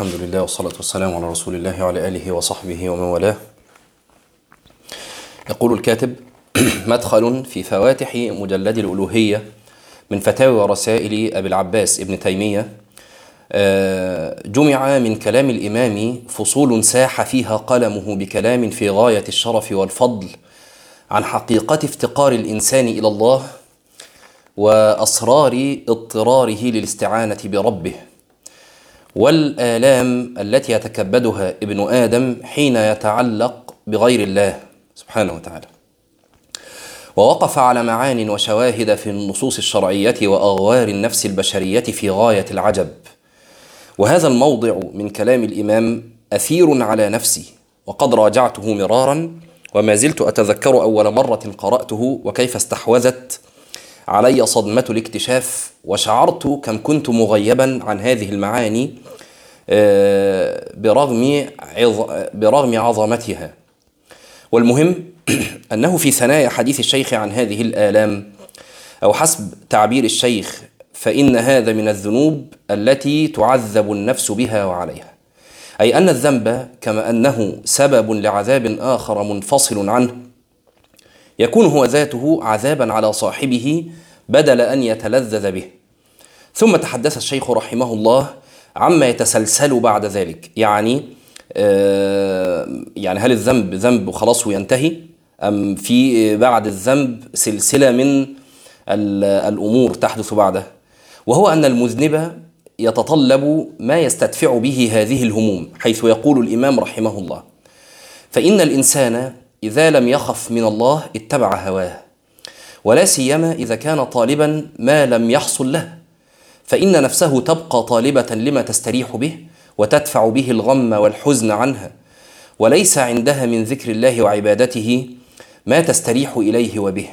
الحمد لله والصلاة والسلام على رسول الله وعلى آله وصحبه ومن والاه. يقول الكاتب مدخل في فواتح مجلد الألوهية من فتاوى ورسائل أبي العباس ابن تيمية جمع من كلام الإمام فصول ساح فيها قلمه بكلام في غاية الشرف والفضل عن حقيقة افتقار الإنسان إلى الله وأسرار اضطراره للاستعانة بربه. والآلام التي يتكبدها ابن آدم حين يتعلق بغير الله سبحانه وتعالى. ووقف على معان وشواهد في النصوص الشرعية وأغوار النفس البشرية في غاية العجب. وهذا الموضع من كلام الإمام أثير على نفسي وقد راجعته مرارا وما زلت أتذكر أول مرة قرأته وكيف استحوذت علي صدمة الاكتشاف وشعرت كم كنت مغيبا عن هذه المعاني برغم برغم عظمتها. والمهم أنه في ثنايا حديث الشيخ عن هذه الآلام أو حسب تعبير الشيخ فإن هذا من الذنوب التي تعذب النفس بها وعليها. أي أن الذنب كما أنه سبب لعذاب آخر منفصل عنه يكون هو ذاته عذابا على صاحبه بدل أن يتلذذ به. ثم تحدث الشيخ رحمه الله عما يتسلسل بعد ذلك. يعني آه يعني هل الذنب ذنب وخلاص وينتهي أم في بعد الذنب سلسلة من الأمور تحدث بعده؟ وهو أن المذنب يتطلب ما يستدفع به هذه الهموم حيث يقول الإمام رحمه الله فإن الإنسان إذا لم يخف من الله اتبع هواه. ولا سيما إذا كان طالبا ما لم يحصل له. فإن نفسه تبقى طالبة لما تستريح به وتدفع به الغم والحزن عنها. وليس عندها من ذكر الله وعبادته ما تستريح إليه وبه.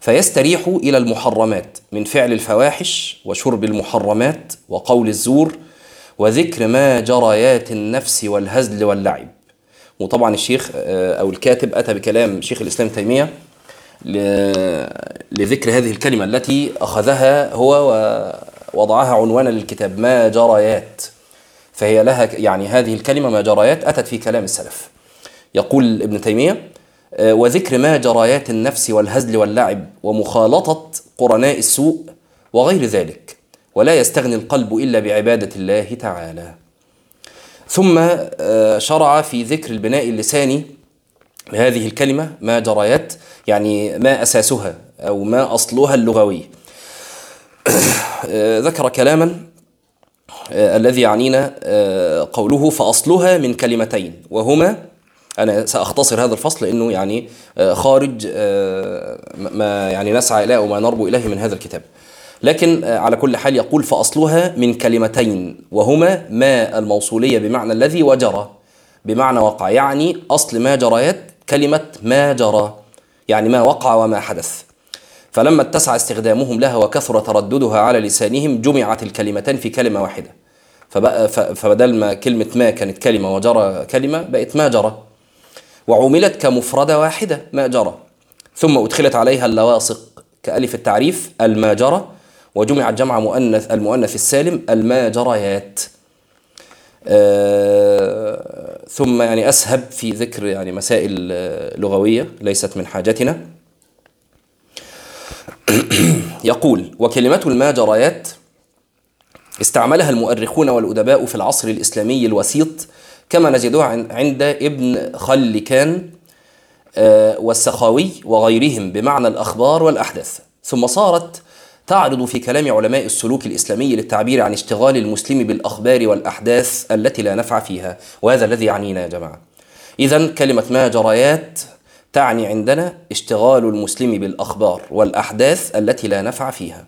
فيستريح إلى المحرمات من فعل الفواحش وشرب المحرمات وقول الزور وذكر ما جريات النفس والهزل واللعب. وطبعا الشيخ أو الكاتب أتى بكلام شيخ الإسلام تيمية لذكر هذه الكلمة التي أخذها هو ووضعها عنوانا للكتاب ما جريات. فهي لها يعني هذه الكلمة ما جريات أتت في كلام السلف. يقول ابن تيمية وذكر ما جريات النفس والهزل واللعب ومخالطة قرناء السوء وغير ذلك ولا يستغني القلب إلا بعبادة الله تعالى. ثم شرع في ذكر البناء اللساني لهذه الكلمة ما جريات يعني ما أساسها أو ما أصلها اللغوي. ذكر كلاما الذي يعنينا قوله فأصلها من كلمتين وهما أنا سأختصر هذا الفصل لأنه يعني خارج ما يعني نسعى إليه وما نربو إليه من هذا الكتاب. لكن على كل حال يقول فأصلها من كلمتين وهما ما الموصولية بمعنى الذي وجرى بمعنى وقع يعني أصل ما جريت كلمة ما جرى يعني ما وقع وما حدث. فلما اتسع استخدامهم لها وكثر ترددها على لسانهم جمعت الكلمتان في كلمة واحدة. فبقى فبدل ما كلمة ما كانت كلمة وجرى كلمة بقت ما جرى. وعملت كمفردة واحدة ما جرى. ثم أدخلت عليها اللواصق كألف التعريف الماجرة وجمع جمع مؤنث المؤنث السالم الماجريات. آه ثم يعني أسهب في ذكر يعني مسائل لغوية ليست من حاجتنا. يقول وكلمة الماجريات استعملها المؤرخون والأدباء في العصر الإسلامي الوسيط كما نجدها عند ابن خلكان آه والسخاوي وغيرهم بمعنى الأخبار والأحداث ثم صارت تعرض في كلام علماء السلوك الإسلامي للتعبير عن اشتغال المسلم بالأخبار والأحداث التي لا نفع فيها وهذا الذي يعنينا يا جماعة. إذا كلمة ما جريات تعني عندنا اشتغال المسلم بالأخبار والأحداث التي لا نفع فيها.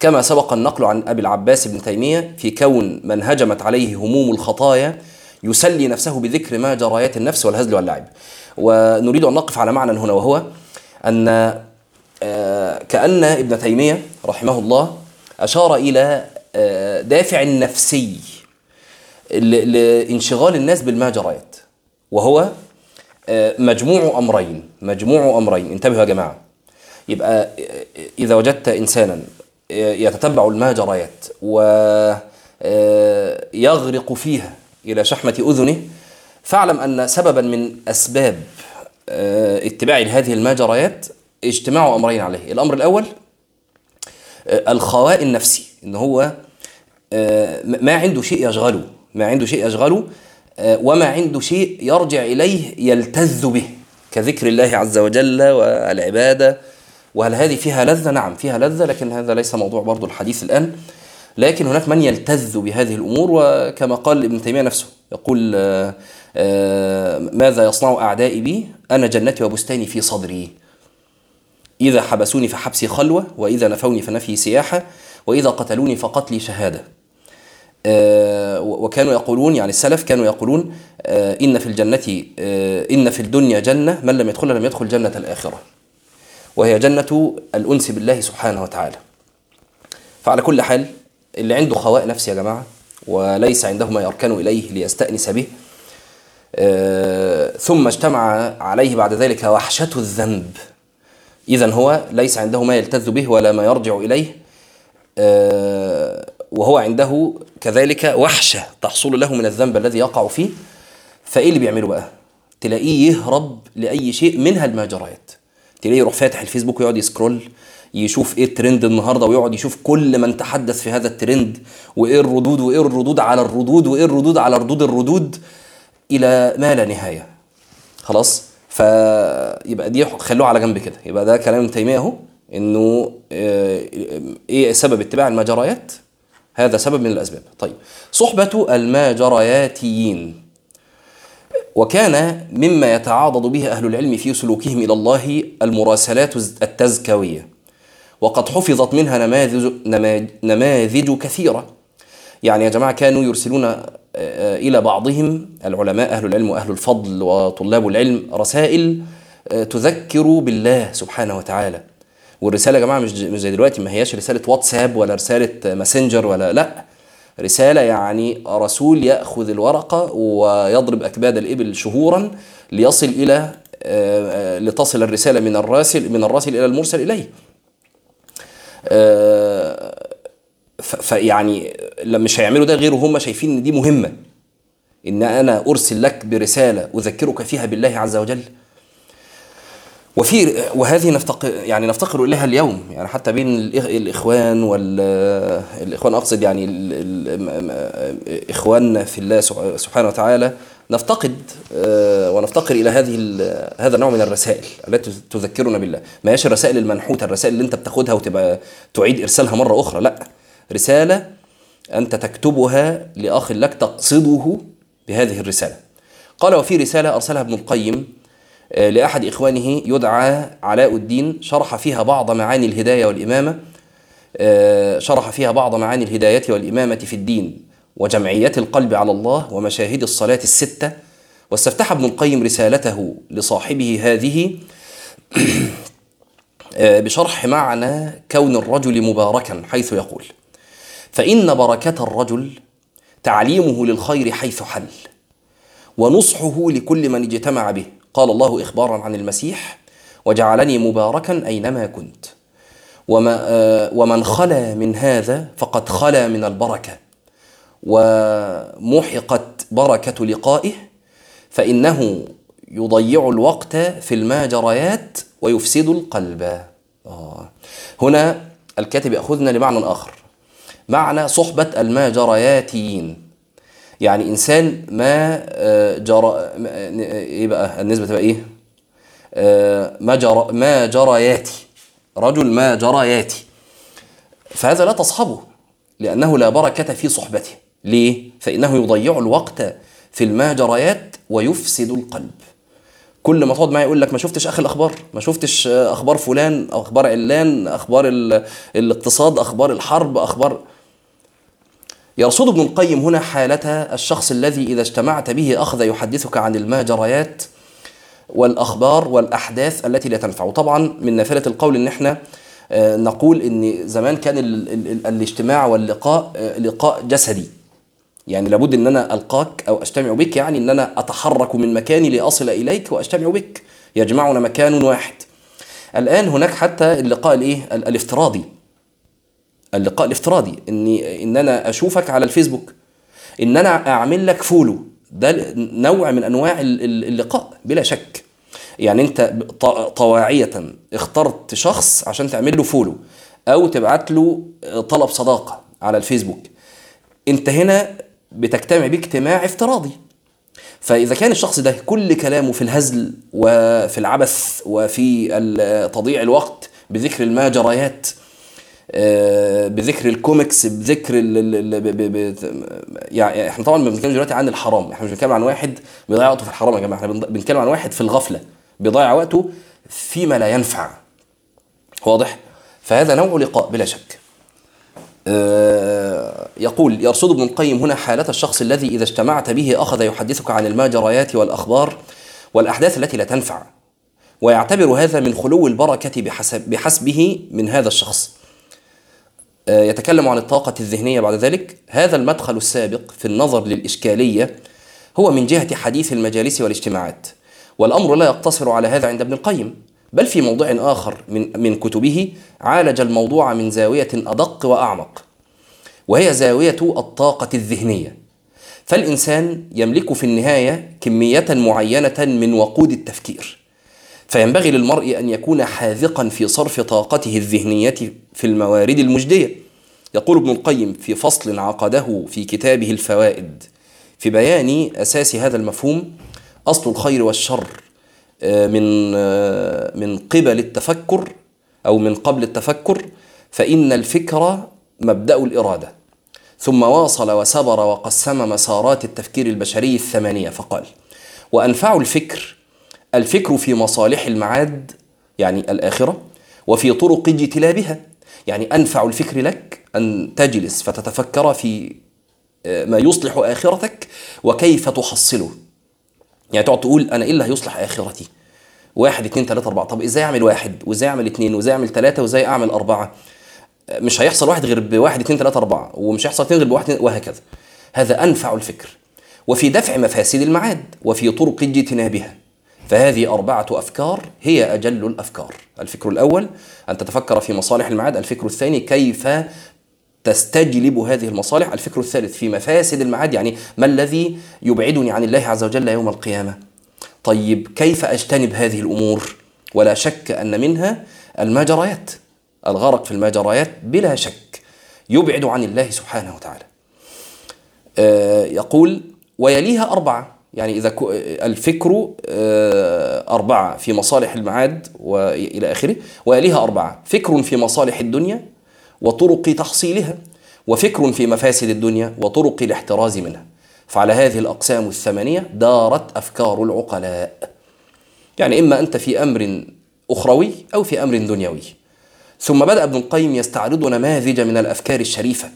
كما سبق النقل عن أبي العباس بن تيمية في كون من هجمت عليه هموم الخطايا يسلي نفسه بذكر ما جريات النفس والهزل واللعب. ونريد أن نقف على معنى هنا وهو أن كأن ابن تيمية رحمه الله أشار إلى دافع نفسي لانشغال الناس بالماجرات وهو مجموع أمرين مجموع أمرين. انتبهوا يا جماعة. يبقى إذا وجدت إنسانا يتتبع الماجريات و آه، يغرق فيها إلى شحمة أذنه فاعلم أن سببا من أسباب آه، اتباع هذه المجريات اجتماع أمرين عليه. الأمر الأول آه، الخواء النفسي إن هو آه، ما عنده شيء يشغله ما عنده شيء يشغله آه، وما عنده شيء يرجع إليه يلتذ به كذكر الله عز وجل والعبادة. وهل هذه فيها لذة؟ نعم فيها لذة لكن هذا ليس موضوع برضو الحديث الآن. لكن هناك من يلتذ بهذه الأمور وكما قال ابن تيمية نفسه يقول ماذا يصنع أعدائي بي؟ أنا جنتي وبستاني في صدري. إذا حبسوني فحبسي خلوة وإذا نفوني فنفي سياحة وإذا قتلوني فقتلي شهادة. آه، وكانوا يقولون يعني السلف كانوا يقولون آه، إن في الجنة آه، إن في الدنيا جنة من لم يدخلها لم يدخل جنة الآخرة. وهي جنة الأنس بالله سبحانه وتعالى. فعلى كل حال اللي عنده خواء نفس يا جماعة وليس عنده ما يركن إليه ليستأنس به. ثم اجتمع عليه بعد ذلك وحشة الذنب. إذا هو ليس عنده ما يلتذ به ولا ما يرجع إليه آه، وهو عنده كذلك وحشة تحصل له من الذنب الذي يقع فيه فإيه اللي بيعمله بقى؟ تلاقيه يهرب لأي شيء منها المجريات تلاقيه يروح فاتح الفيسبوك ويقعد يسكرول يشوف إيه الترند النهارده ويقعد يشوف كل من تحدث في هذا الترند وإيه الردود وإيه الردود على الردود وإيه الردود على ردود الردود إلى ما لا نهاية. خلاص؟ فيبقى دي خلوها على جنب كده. يبقى ده كلام ابن تيمية أهو إنه آه، إيه سبب اتباع المجريات؟ هذا سبب من الأسباب. طيب صحبة الماجرياتيين وكان مما يتعاضد به أهل العلم في سلوكهم إلى الله المراسلات التزكوية. وقد حفظت منها نماذج نماذج- كثيرة. يعني يا جماعة كانوا يرسلون إلى بعضهم العلماء أهل العلم وأهل الفضل وطلاب العلم رسائل آه، تذكر بالله سبحانه وتعالى. والرسالة يا جماعة مش زي دلوقتي ما هياش رسالة واتساب ولا رسالة ماسنجر ولا لا. رسالة يعني رسول يأخذ الورقة ويضرب أكباد الإبل شهورا ليصل إلى آه، آه، لتصل الرسالة من الراسل من الراسل إلى المرسل إليه. آه، فيعني لما مش هيعملوا ده غير هم شايفين إن دي مهمة. إن أنا أرسل لك برسالة أذكرك فيها بالله عز وجل. وفي وهذه نفتقر يعني نفتقر إليها اليوم. يعني حتى بين الإخوان والاخوان أقصد يعني إخواننا في الله سب- سبحانه وتعالى. نفتقد آه، ونفتقر إلى هذه هذا النوع من الرسائل التي تذكرنا بالله. ما هيش الرسائل المنحوتة الرسائل اللي أنت بتاخدها وتبقى تعيد إرسالها مرة أخرى. لأ. رسالة أنت تكتبها لأخ لك تقصده بهذه الرسالة. قال وفي رسالة أرسلها ابن القيم آه، لأحد إخوانه يدعى علاء الدين شرح فيها بعض معاني الهداية والإمامة آه، شرح فيها بعض معاني الهداية والإمامة في الدين وجمعية القلب على الله ومشاهد الصلاة الستة. واستفتح ابن القيم رسالته لصاحبه هذه آه، بشرح معنى كون الرجل مباركا حيث يقول فإن بركة الرجل تعليمه للخير حيث حل ونصحه لكل من اجتمع به. قال الله إخبارا عن المسيح وجعلني مباركا أينما كنت وما آه، ومن خلا من هذا فقد خلا من البركة ومحقت بركة لقائه فإنه يضيع الوقت في الماجريات ويفسد القلب. آه. هنا الكاتب يأخذنا لمعنى آخر. معنى صحبة الماجرياتيين يعني إنسان ما آه، جرى آه، إيه بقى؟ النسبة تبقى إيه؟ آه، ما جرى ما جرياتي. رجل ما جرياتي. فهذا لا تصحبه لأنه لا بركة في صحبته. ليه؟ فإنه يضيع الوقت في الماجريات ويفسد القلب. كل ما تقعد معاه يقول لك ما شفتش آخر الأخبار ما شفتش أخبار فلان أخبار علان أخبار ال- الاقتصاد أخبار الحرب أخبار يرصد ابن القيم هنا حالة الشخص الذي إذا اجتمعت به أخذ يحدثك عن الماجريات والأخبار والأحداث التي لا تنفع. وطبعا من نافلة القول إن إحنا آه، نقول إن زمان كان ال ال ال الاجتماع واللقاء آه، لقاء جسدي. يعني لابد إن أنا ألقاك أو أجتمع بك يعني إن أنا أتحرك من مكاني لأصل إليك وأجتمع بك. يجمعنا مكان واحد. الآن هناك حتى اللقاء الإيه؟ ال- الافتراضي. اللقاء الافتراضي اني إن أنا أشوفك على الفيسبوك إن أنا أعمل لك follow ده نوع من أنواع اللقاء بلا شك. يعني أنت طواعية اخترت شخص عشان تعمل له follow أو تبعت له طلب صداقة على الفيسبوك. أنت هنا بتجتمع بيه اجتماع افتراضي. فإذا كان الشخص ده كل كلامه في الهزل وفي العبث وفي تضييع الوقت بذكر الماجريات بذكر الكوميكس بذكر ال ال ب ب ب يعني إحنا طبعا بنتكلم دلوقتي عن الحرام إحنا مش بنتكلم عن واحد بيضيع وقته في الحرام يا جماعة إحنا بنتكلم عن واحد في الغفلة بيضيع وقته فيما لا ينفع. واضح؟ فهذا نوع لقاء بلا شك. آه، يقول يرصد ابن القيم هنا حالة الشخص الذي إذا اجتمعت به أخذ يحدثك عن الماجريات والأخبار والأحداث التي لا تنفع ويعتبر هذا من خلو البركة بحسب بحسبه من هذا الشخص. آه، يتكلم عن الطاقة الذهنية بعد ذلك. هذا المدخل السابق في النظر للإشكالية هو من جهة حديث المجالس والاجتماعات والأمر لا يقتصر على هذا عند ابن القيم بل في موضع آخر من, من كتبه عالج الموضوع من زاوية أدق وأعمق وهي زاوية الطاقة الذهنية. فالإنسان يملك في النهاية كمية معينة من وقود التفكير. فينبغي للمرء أن يكون حاذقا في صرف طاقته الذهنية في الموارد المجدية. يقول ابن القيم في فصل عقده في كتابه الفوائد في بيان أساس هذا المفهوم أصل الخير والشر آه، من آه، من قبل التفكر أو من قبل التفكر فإن الفكر مبدأ الإرادة. ثم واصل وسبر وقسم مسارات التفكير البشري الثمانية فقال وأنفع الفكر الفكر في مصالح المعاد يعني الآخرة وفي طرق اجتلابها. يعني أنفع الفكر لك أن تجلس فتتفكر في آه، ما يصلح آخرتك وكيف تحصله. يعني تقعد تقول أنا إيه اللي هيصلح آخرتي؟ واحد اتنين تلاتة أربعة. طب إزاي أعمل واحد؟ وإزاي أعمل اتنين؟ وإزاي أعمل تلاتة؟ وإزاي أعمل أربعة؟ مش هيحصل واحد غير بواحد اتنين تلاتة أربعة. ومش هيحصل اتنين غير بواحد وهكذا. هذا أنفع الفكر. وفي دفع مفاسد المعاد وفي طرق اجتنابها. فهذه أربعة أفكار هي أجل الأفكار. الفكر الأول أن تتفكر في مصالح المعاد. الفكر الثاني كيف تستجلب هذه المصالح. الفكر الثالث في مفاسد المعاد يعني ما الذي يبعدني عن الله عز وجل يوم القيامة. طيب كيف أجتنب هذه الأمور؟ ولا شك أن منها المجريات. الغرق في المجريات بلا شك يبعد عن الله سبحانه وتعالى. آه، يقول ويليها أربعة. يعني إذا الفكر آه، أربعة في مصالح المعاد وإلى آخره ويليها أربعة. فكر في مصالح الدنيا وطرق تحصيلها وفكر في مفاسد الدنيا وطرق الاحتراز منها. فعلى هذه الأقسام الثمانية دارت أفكار العقلاء. يعني إما أنت في أمر أخروي أو في أمر دنيوي. ثم بدأ ابن القيم يستعرض نماذج من الأفكار الشريفة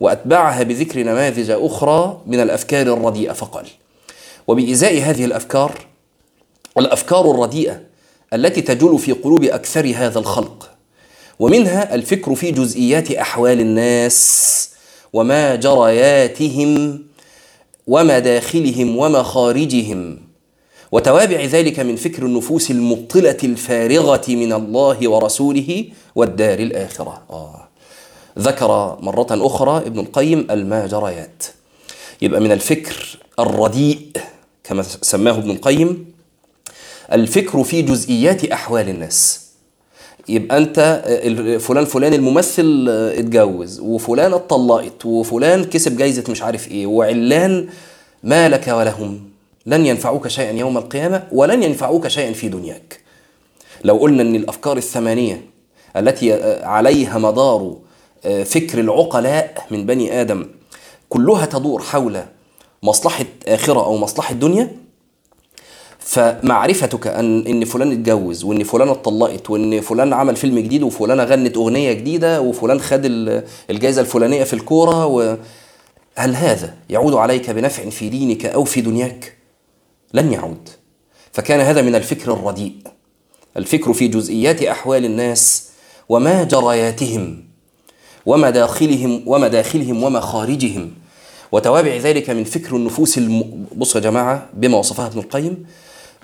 وأتبعها بذكر نماذج أخرى من الأفكار الرديئة فقال وبإزاء هذه الأفكار الأفكار الرديئة التي تجول في قلوب أكثر هذا الخلق ومنها الفكر في جزئيات أحوال الناس وما جرياتهم ومداخلهم ومخارجهم وتوابع ذلك من فكر النفوس المبطلة الفارغة من الله ورسوله والدار الآخرة آه. ذكر مرة أخرى ابن القيم الماجريات يبقى من الفكر الرديء كما سماه ابن القيم الفكر في جزئيات أحوال الناس. يبقى أنت فلان فلان الممثل اتجوز وفلان اتطلقت وفلان كسب جايزة مش عارف إيه وعلان ما لك ولهم. لن ينفعوك شيئا يوم القيامة ولن ينفعوك شيئا في دنياك. لو قلنا إن الأفكار الثمانية التي عليها مدار فكر العقلاء من بني آدم كلها تدور حول مصلحة آخرة أو مصلحة دنيا فمعرفتك ان إن فلان اتجوز وإن فلانه اتطلقت وإن فلان عمل فيلم جديد وفلانة غنت أغنية جديدة وفلان خد الجائزة الفلانية في الكورة و هل هذا يعود عليك بنفع في دينك أو في دنياك؟ لن يعود. فكان هذا من الفكر الرديء. الفكر في جزئيات أحوال الناس وما جرياتهم ومداخلهم ومداخلهم ومخارجهم وتوابع ذلك من فكر النفوس الم... بصوا يا جماعة بما وصفها ابن القيم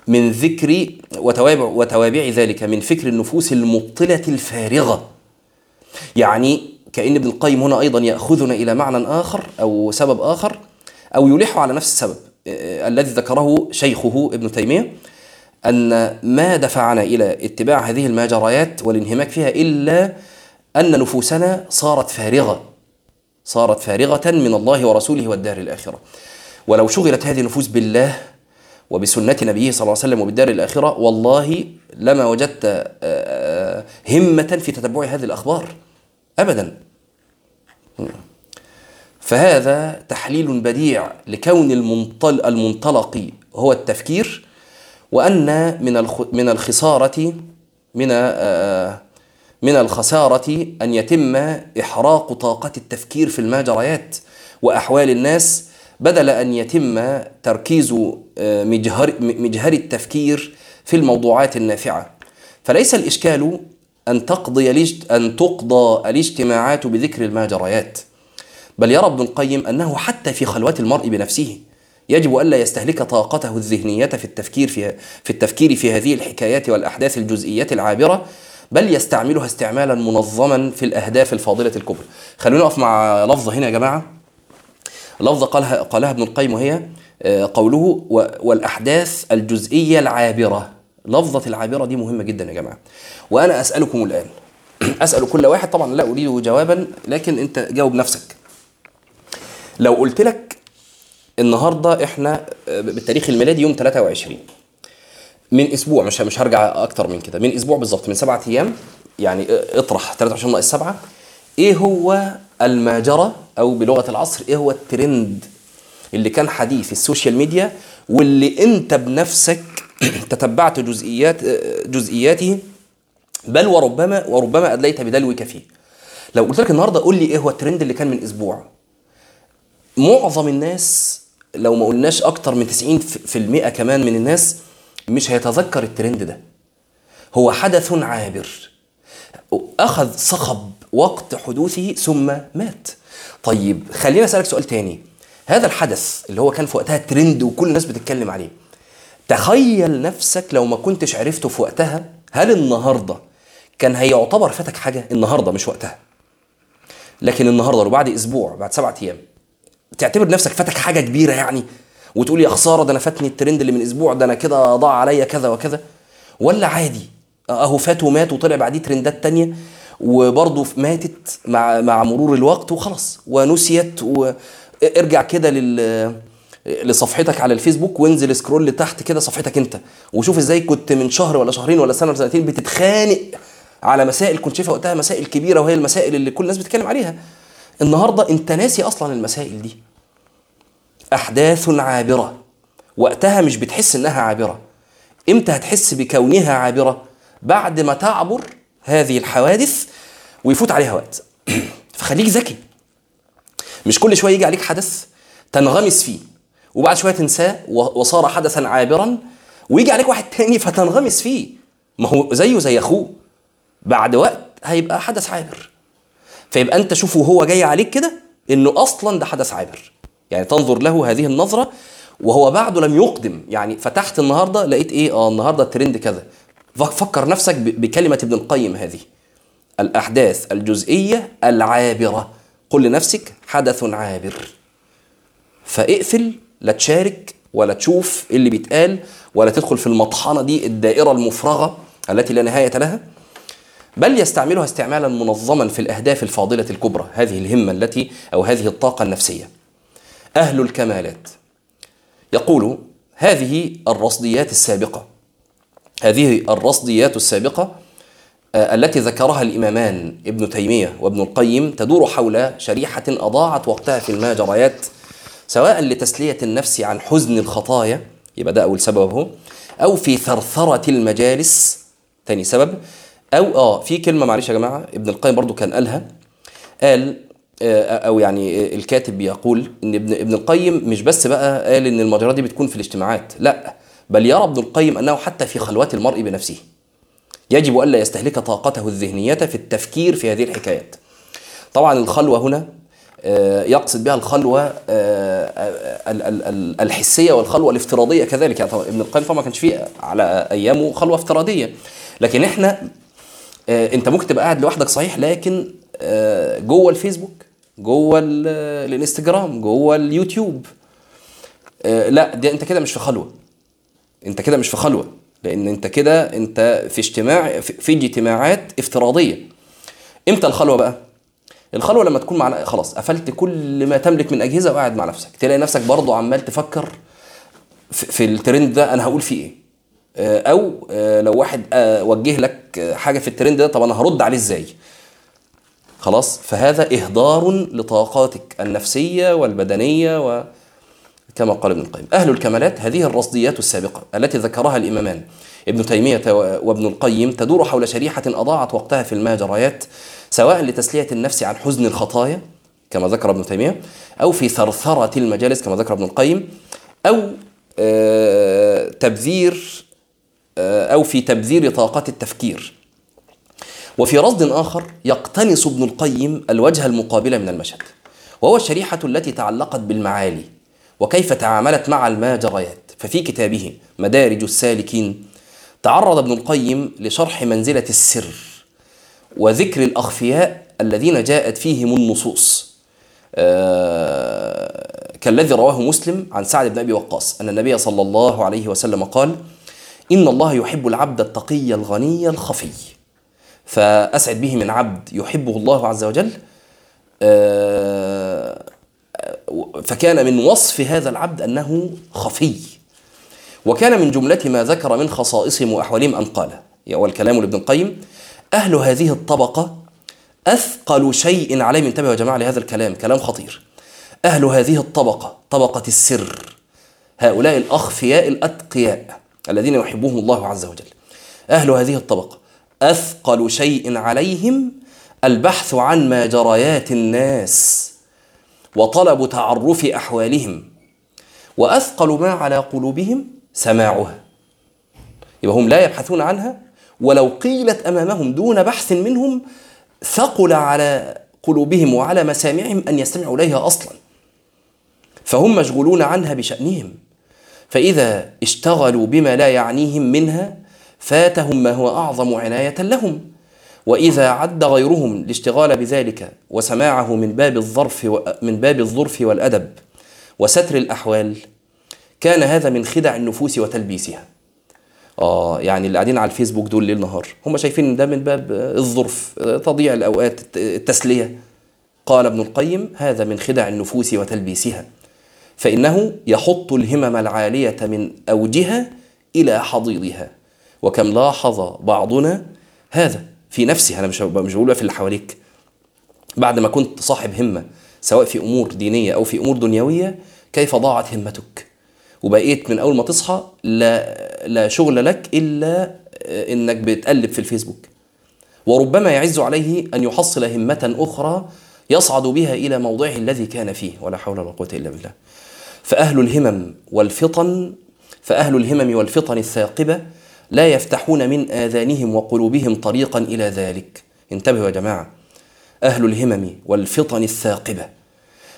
من ذكر وتوابع, وتوابع ذلك من فكر النفوس المبطلة الفارغة. يعني كأن ابن القيم هنا أيضا يأخذنا إلى معنى آخر أو سبب آخر أو يلح على نفس السبب آه، الذي ذكره شيخه ابن تيمية أن ما دفعنا إلى اتباع هذه المجريات والانهماك فيها إلا أن نفوسنا صارت فارغة. صارت فارغة من الله ورسوله والدار الآخرة. ولو شغلت هذه النفوس بالله وبسنة نبيه صلى الله عليه وسلم وبالدار الآخرة والله لما وجدت آه، آه، همة في تتبع هذه الأخبار. أبدا. فهذا تحليل بديع لكون المنطل المنطلق هو التفكير وأن من من الخسارة من آه، من الخسارة أن يتم إحراق طاقة التفكير في المجريات وأحوال الناس بدل أن يتم تركيز آه، مجهر, مجهر التفكير في الموضوعات النافعة. فليس الإشكال أن تقضي أن تقضى الاجتماعات بذكر المجريات بل يرى ابن القيم أنه حتى في خلوات المرء بنفسه يجب ألا يستهلك طاقته الذهنية في التفكير في, في التفكير في هذه الحكايات والأحداث الجزئية العابرة بل يستعملها استعمالا منظما في الأهداف الفاضلة الكبرى. خلونا نقف مع لفظة هنا يا جماعة. لفظة قالها, قالها ابن القيم وهي آه، قوله والأحداث الجزئية العابرة. لفظة العابرة دي مهمة جدا يا جماعة. وأنا أسألكم الآن. أسأل كل واحد طبعا لا أريد جوابا لكن أنت جاوب نفسك. لو قلت لك النهارده إحنا آه، بالتاريخ الميلادي يوم 23 من أسبوع مش مش هرجع أكتر من كده من أسبوع بالظبط من سبعة أيام يعني اطرح 23 ناقص 7 إيه هو الماجرى أو بلغة العصر؟ إيه هو الترند اللي كان حديث السوشيال ميديا واللي أنت بنفسك تتبعت جزئيات جزئياته؟ بل وربما وربما ادليت بدلوك فيه. لو قلت لك النهارده قول لي إيه هو الترند اللي كان من أسبوع. معظم الناس لو ما قلناش أكتر من 90% كمان من الناس مش هيتذكر الترند ده. هو حدث عابر. أخذ صخب وقت حدوثه ثم مات. طيب خلينا أسألك سؤال تاني. هذا الحدث اللي هو كان في وقتها ترند وكل الناس بتتكلم عليه تخيل نفسك لو ما كنتش عرفته في وقتها هل النهارده كان هيعتبر فاتك حاجة؟ النهارده مش وقتها. لكن النهارده لو بعد أسبوع بعد سبعة أيام تعتبر نفسك فاتك حاجة كبيرة يعني؟ وتقول يا خسارة ده أنا فاتني الترند اللي من أسبوع ده أنا كده ضاع عليا كذا وكذا. ولا عادي أهو فات ومات وطلع بعديه ترندات تانية وبرضه ماتت مع مع مرور الوقت وخلاص ونسيت وارجع كده لل لصفحتك على الفيسبوك وانزل سكرول لتحت كده صفحتك انت وشوف إزاي كنت من شهر ولا شهرين ولا سنة ولا سنتين بتتخانق على مسائل كنت شايفها وقتها مسائل كبيرة وهي المسائل اللي كل الناس بتتكلم عليها. النهارده انت ناسي أصلا المسائل دي. أحداث عابرة. وقتها مش بتحس إنها عابرة. إمتى هتحس بكونها عابرة؟ بعد ما تعبر هذه الحوادث ويفوت عليها وقت. فخليك ذكي. مش كل شوية يجي عليك حدث تنغمس فيه وبعد شوية تنساه وصار حدثا عابرا ويجي عليك واحد تاني فتنغمس فيه. ما هو زيه زي أخوه. بعد وقت هيبقى حدث عابر. فيبقى أنت شوفه هو جاي عليك كده إنه أصلا ده حدث عابر. يعني تنظر له هذه النظرة وهو بعده لم يقدم. يعني فتحت النهارده لقيت إيه؟ آه النهارده الترند كذا. فكر نفسك بكلمة ابن القيم هذه. الأحداث الجزئية العابرة. قل لنفسك حدث عابر. فاقفل لا تشارك ولا تشوف اللي بيتقال ولا تدخل في المطحنة دي الدائرة المفرغة التي لا نهاية لها. بل يستعملها استعمالا منظما في الأهداف الفاضلة الكبرى هذه الهمة التي أو هذه الطاقة النفسية. أهل الكمالات. يقول هذه الرصديات السابقة. هذه الرصديات السابقة آه، التي ذكرها الإمامان ابن تيمية وابن القيم تدور حول شريحة أضاعت وقتها في الماجريات سواء لتسلية النفس عن حزن الخطايا يبقى ده أول سبب هو أو في ثرثرة المجالس ثاني سبب أو آه في كلمة معلش يا جماعة ابن القيم برضو كان قالها قال آه، أو يعني الكاتب بيقول إن ابن ابن القيم مش بس بقى قال إن المجرى دي بتكون في الاجتماعات لا بل يرى ابن القيم أنه حتى في خلوات المرء بنفسه. يجب الا يستهلك طاقته الذهنية في التفكير في هذه الحكايات. طبعا الخلوة هنا آه، يقصد بها الخلوة آه، الحسية والخلوة الافتراضية كذلك. يعني ابن القيم طبعا ما كانش فيه على أيامه خلوة افتراضية. لكن إحنا أنت ممكن تبقى قاعد لوحدك صحيح لكن آه، جوه الفيسبوك جوه ال- الانستجرام جوه اليوتيوب. آه، لا ده انت كده مش في خلوة. انت كده مش في خلوة لأن انت كده انت في اجتماع في اجتماعات افتراضية. إمتى الخلوة بقى؟ الخلوة لما تكون مع خلاص قفلت كل ما تملك من أجهزة وقاعد مع نفسك. تلاقي نفسك برضه عمال تفكر في الترند ده أنا هقول فيه إيه؟ آه، أو آه، لو واحد آه، وجه لك حاجة في الترند ده طب أنا هرد عليه إزاي؟ خلاص؟ فهذا إهدار لطاقاتك النفسية والبدنية و كما قال ابن القيم. أهل الكمالات هذه الرصديات السابقة التي ذكرها الإمامان ابن تيمية وابن القيم تدور حول شريحة أضاعت وقتها في المهجريات سواء لتسلية النفس عن حزن الخطايا كما ذكر ابن تيمية أو في ثرثرة المجالس كما ذكر ابن القيم أو آه، تبذير آه، أو في تبذير طاقات التفكير. وفي رصد آخر يقتنص ابن القيم الوجه المقابل من المشهد وهو الشريحة التي تعلقت بالمعالي وكيف تعاملت مع الماجريات. ففي كتابه مدارج السالكين تعرض ابن القيم لشرح منزلة السر وذكر الأخفياء الذين جاءت فيهم النصوص. آه، كالذي رواه مسلم عن سعد بن أبي وقاص أن النبي صلى الله عليه وسلم قال إن الله يحب العبد التقي الغني الخفي. فأسعد به من عبد يحبه الله عز وجل. آه، فكان من وصف هذا العبد أنه خفي. وكان من جملة ما ذكر من خصائصهم وأحوالهم أن قال والكلام لابن القيم أهل هذه الطبقة أثقل شيء عليهم انتبهوا يا جماعة لهذا الكلام كلام خطير. أهل هذه الطبقة طبقة السر هؤلاء الأخفياء الأتقياء الذين يحبهم الله عز وجل. أهل هذه الطبقة أثقل شيء عليهم البحث عن ما جريات الناس وطلب تعرف أحوالهم وأثقل ما على قلوبهم سماعها. يبقى هم لا يبحثون عنها ولو قيلت أمامهم دون بحث منهم ثقل على قلوبهم وعلى مسامعهم أن يستمعوا إليها أصلا. فهم مشغولون عنها بشأنهم. فإذا اشتغلوا بما لا يعنيهم منها فاتهم ما هو أعظم عناية لهم. وإذا عد غيرهم الاشتغال بذلك وسماعه من باب الظرف و- من باب الظرف والأدب وستر الأحوال كان هذا من خدع النفوس وتلبيسها. آه يعني اللي قاعدين على الفيسبوك دول ليل نهار هم شايفين إن ده من باب الظرف تضييع الأوقات الت- التسلية. قال ابن القيم هذا من خدع النفوس وتلبيسها. فإنه يحط الهمم العالية من أوجها إلى حضيضها. وكم لاحظ بعضنا هذا في نفسه. أنا مش مش بقول في اللي حواليك. بعد ما كنت صاحب همة سواء في أمور دينية أو في أمور دنيوية كيف ضاعت همتك؟ وبقيت من أول ما تصحى لا لا شغل لك إلا إنك بتقلب في الفيسبوك. وربما يعز عليه أن يحصل همة أخرى يصعد بها إلى موضعه الذي كان فيه. ولا حول ولا قوة إلا بالله. فأهل الهمم والفطن فأهل الهمم والفطن الثاقبة لا يفتحون من آذانهم وقلوبهم طريقا إلى ذلك. انتبهوا يا جماعة. أهل الهمم والفطن الثاقبة.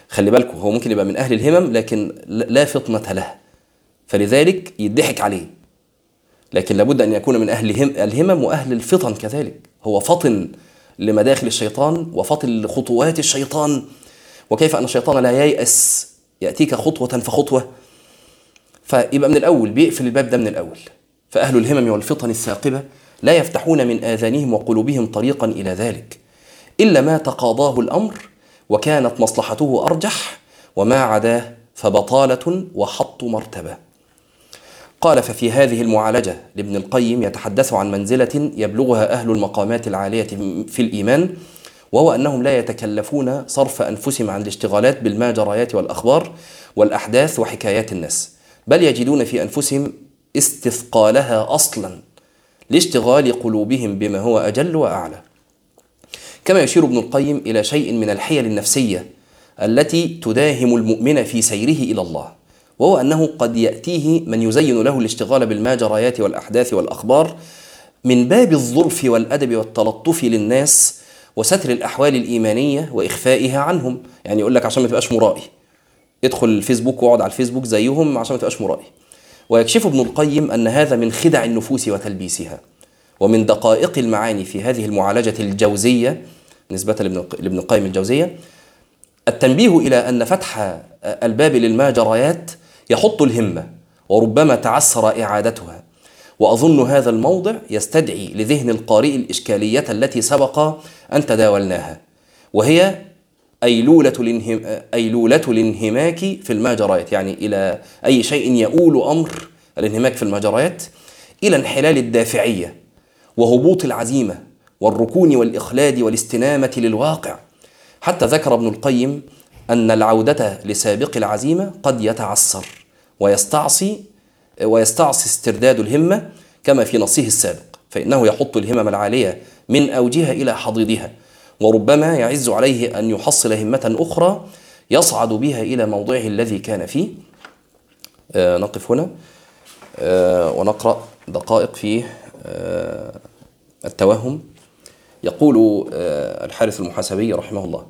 خلي بالكم هو ممكن يبقى من أهل الهمم لكن لا فطنة له. فلذلك يضحك عليه. لكن لابد أن يكون من هم الهمم وأهل الفطن كذلك. هو فطن لمداخل الشيطان وفطن لخطوات الشيطان. وكيف أن الشيطان لا ييأس؟ يأتيك خطوة فخطوة. فيبقى من الأول بيقفل الباب ده من الأول. فأهل الهمم والفطن الثاقبه لا يفتحون من آذانهم وقلوبهم طريقا إلى ذلك إلا ما تقاضاه الأمر وكانت مصلحته أرجح وما عداه فبطالة وحط مرتبة. قال ففي هذه المعالجة لابن القيم يتحدث عن منزلة يبلغها أهل المقامات العالية في الإيمان وهو أنهم لا يتكلفون صرف أنفسهم عن الاشتغالات بالماجريات والأخبار والأحداث وحكايات الناس بل يجدون في أنفسهم استثقالها أصلا لاشتغال قلوبهم بما هو أجل وأعلى. كما يشير ابن القيم إلى شيء من الحيل النفسية التي تداهم المؤمن في سيره إلى الله وهو أنه قد يأتيه من يزين له الاشتغال بالماجريات والأحداث والأخبار من باب الظرف والأدب والتلطف للناس وستر الأحوال الإيمانية وإخفائها عنهم. يعني يقول لك عشان ما تبقاش مرائي ادخل الفيسبوك واقعد على الفيسبوك زيهم عشان ما تبقاش مرائي. ويكشف ابن القيم أن هذا من خدع النفوس وتلبيسها. ومن دقائق المعاني في هذه المعالجة الجوزية نسبة لابن القيم الجوزية التنبيه إلى أن فتح الباب للماجريات يحط الهمة وربما تعسر إعادتها. وأظن هذا الموضع يستدعي لذهن القارئ الإشكالية التي سبق أن تداولناها وهي أيلولة, الانهم... أيلولة الانهماك في الماجريات يعني إلى أي شيء يؤول أمر الانهماك في الماجريات إلى انحلال الدافعية وهبوط العزيمة والركون والإخلاد والاستنامة للواقع. حتى ذكر ابن القيم أن العودة لسابق العزيمة قد يتعسر ويستعصي ويستعصي استرداد الهمة كما في نصه السابق فإنه يحط الهمم العالية من أوجها إلى حضيضها. وربما يعز عليه أن يحصل همة أخرى يصعد بها إلى موضعه الذي كان فيه. آه نقف هنا. آه ونقرأ دقائق في آه التوهم. يقول آه الحارث المحاسبي رحمه الله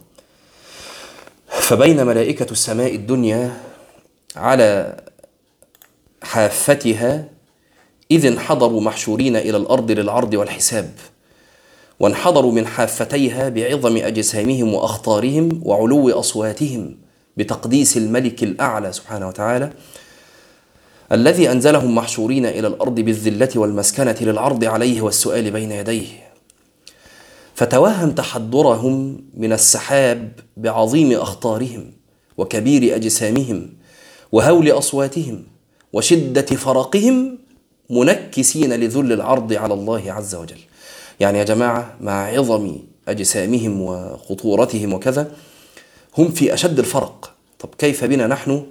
فبين ملائكة السماء الدنيا على حافتها إذ انحضروا محشورين إلى الأرض للعرض والحساب. وانحضروا من حافتيها بعظم أجسامهم وأخطارهم وعلو أصواتهم بتقديس الملك الأعلى سبحانه وتعالى الذي أنزلهم محشورين إلى الأرض بالذلة والمسكنة للعرض عليه والسؤال بين يديه. فتوهم تحضرهم من السحاب بعظيم أخطارهم وكبير أجسامهم وهول أصواتهم وشدة فرقهم منكسين لذل العرض على الله عز وجل. يعني يا جماعة مع عظم أجسامهم وخطورتهم وكذا هم في أشد الفرق. طب كيف بنا نحن؟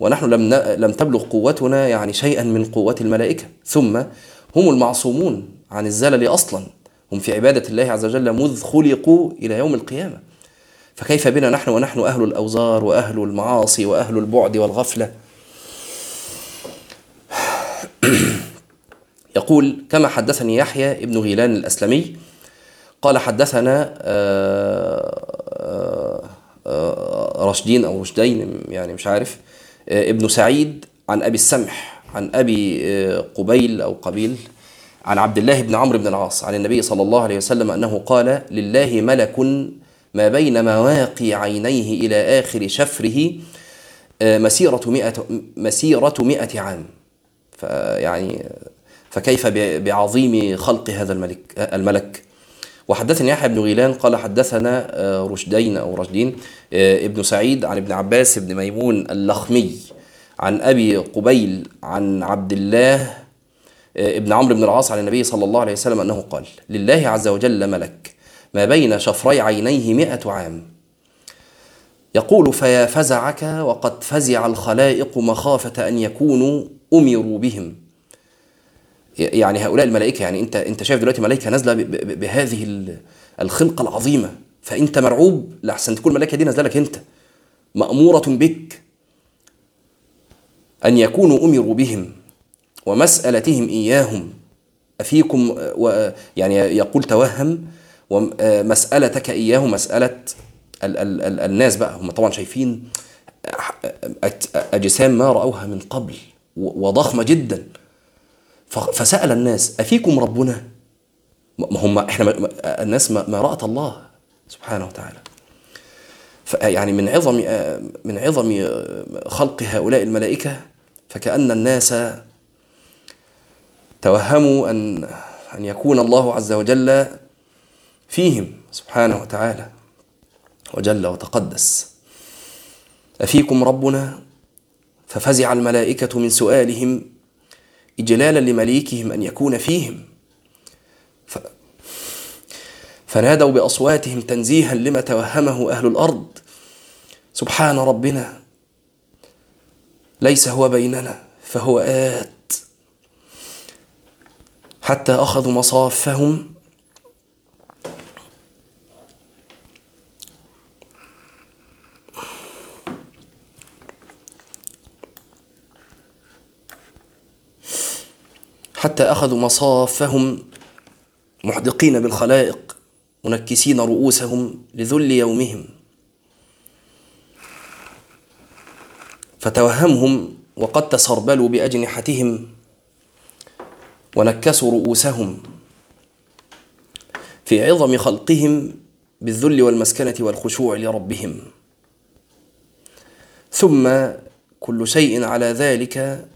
ونحن لم لم تبلغ قوتنا يعني شيئا من قوة الملائكة. ثم هم المعصومون عن الزلل أصلا. هم في عبادة الله عز وجل مذ خلقوا إلى يوم القيامة. فكيف بنا نحن؟ ونحن أهل الأوزار وأهل المعاصي وأهل البعد والغفلة. يقول كما حدثني يحيى ابن غيلان الأسلمي قال حدثنا رشدين أو رشدين يعني مش عارف ابن سعيد عن أبي السمح عن أبي قبيل أو قبيل عن عبد الله بن عمرو بن العاص عن النبي صلى الله عليه وسلم أنه قال لله ملك ما بين مواقي عينيه إلى آخر شفره مسيرة مئة, مسيرة مئة عام فيعني فكيف بعظيم خلق هذا الملك الملك؟ وحدثني يحيى بن غيلان قال حدثنا رشدين أو رشدين ابن سعيد عن ابن عباس بن ميمون اللخمي عن أبي قبيل عن عبد الله ابن عمرو بن العاص عن النبي صلى الله عليه وسلم أنه قال لله عز وجل ملك ما بين شفري عينيه مئة عام. يقول فيا فزعك وقد فزع الخلائق مخافة أن يكونوا أمروا بهم. يعني هؤلاء الملائكة يعني أنت أنت شايف دلوقتي ملائكة نازلة بهذه الخلقة العظيمة فأنت مرعوب لأحسن تكون الملائكة دي نازلة لك أنت. مأمورة بك أن يكونوا أمروا بهم ومسألتهم إياهم. أفيكم و يعني يقول توهم ومسألتك إياهم مسألة ال ال ال الناس بقى. هم طبعا شايفين أجسام ما رأوها من قبل وضخمة جدا. فسأل الناس أفيكم ربنا؟ ما هم إحنا الناس ما رأت الله سبحانه وتعالى. يعني من عظم من عظم خلق هؤلاء الملائكة فكأن الناس توهموا أن أن يكون الله عز وجل فيهم سبحانه وتعالى وجل وتقدس. أفيكم ربنا؟ ففزع الملائكة من سؤالهم إجلالا لمليكهم أن يكون فيهم. ف... فنادوا بأصواتهم تنزيها لما توهمه أهل الأرض. سبحان ربنا ليس هو بيننا فهو آت. حتى أخذوا مصافهم أخذوا مصافهم محدقين بالخلائق منكسين رؤوسهم لذل يومهم. فتوهمهم وقد تسربلوا بأجنحتهم ونكسوا رؤوسهم في عظم خلقهم بالذل والمسكنة والخشوع لربهم. ثم كل شيء على ذلك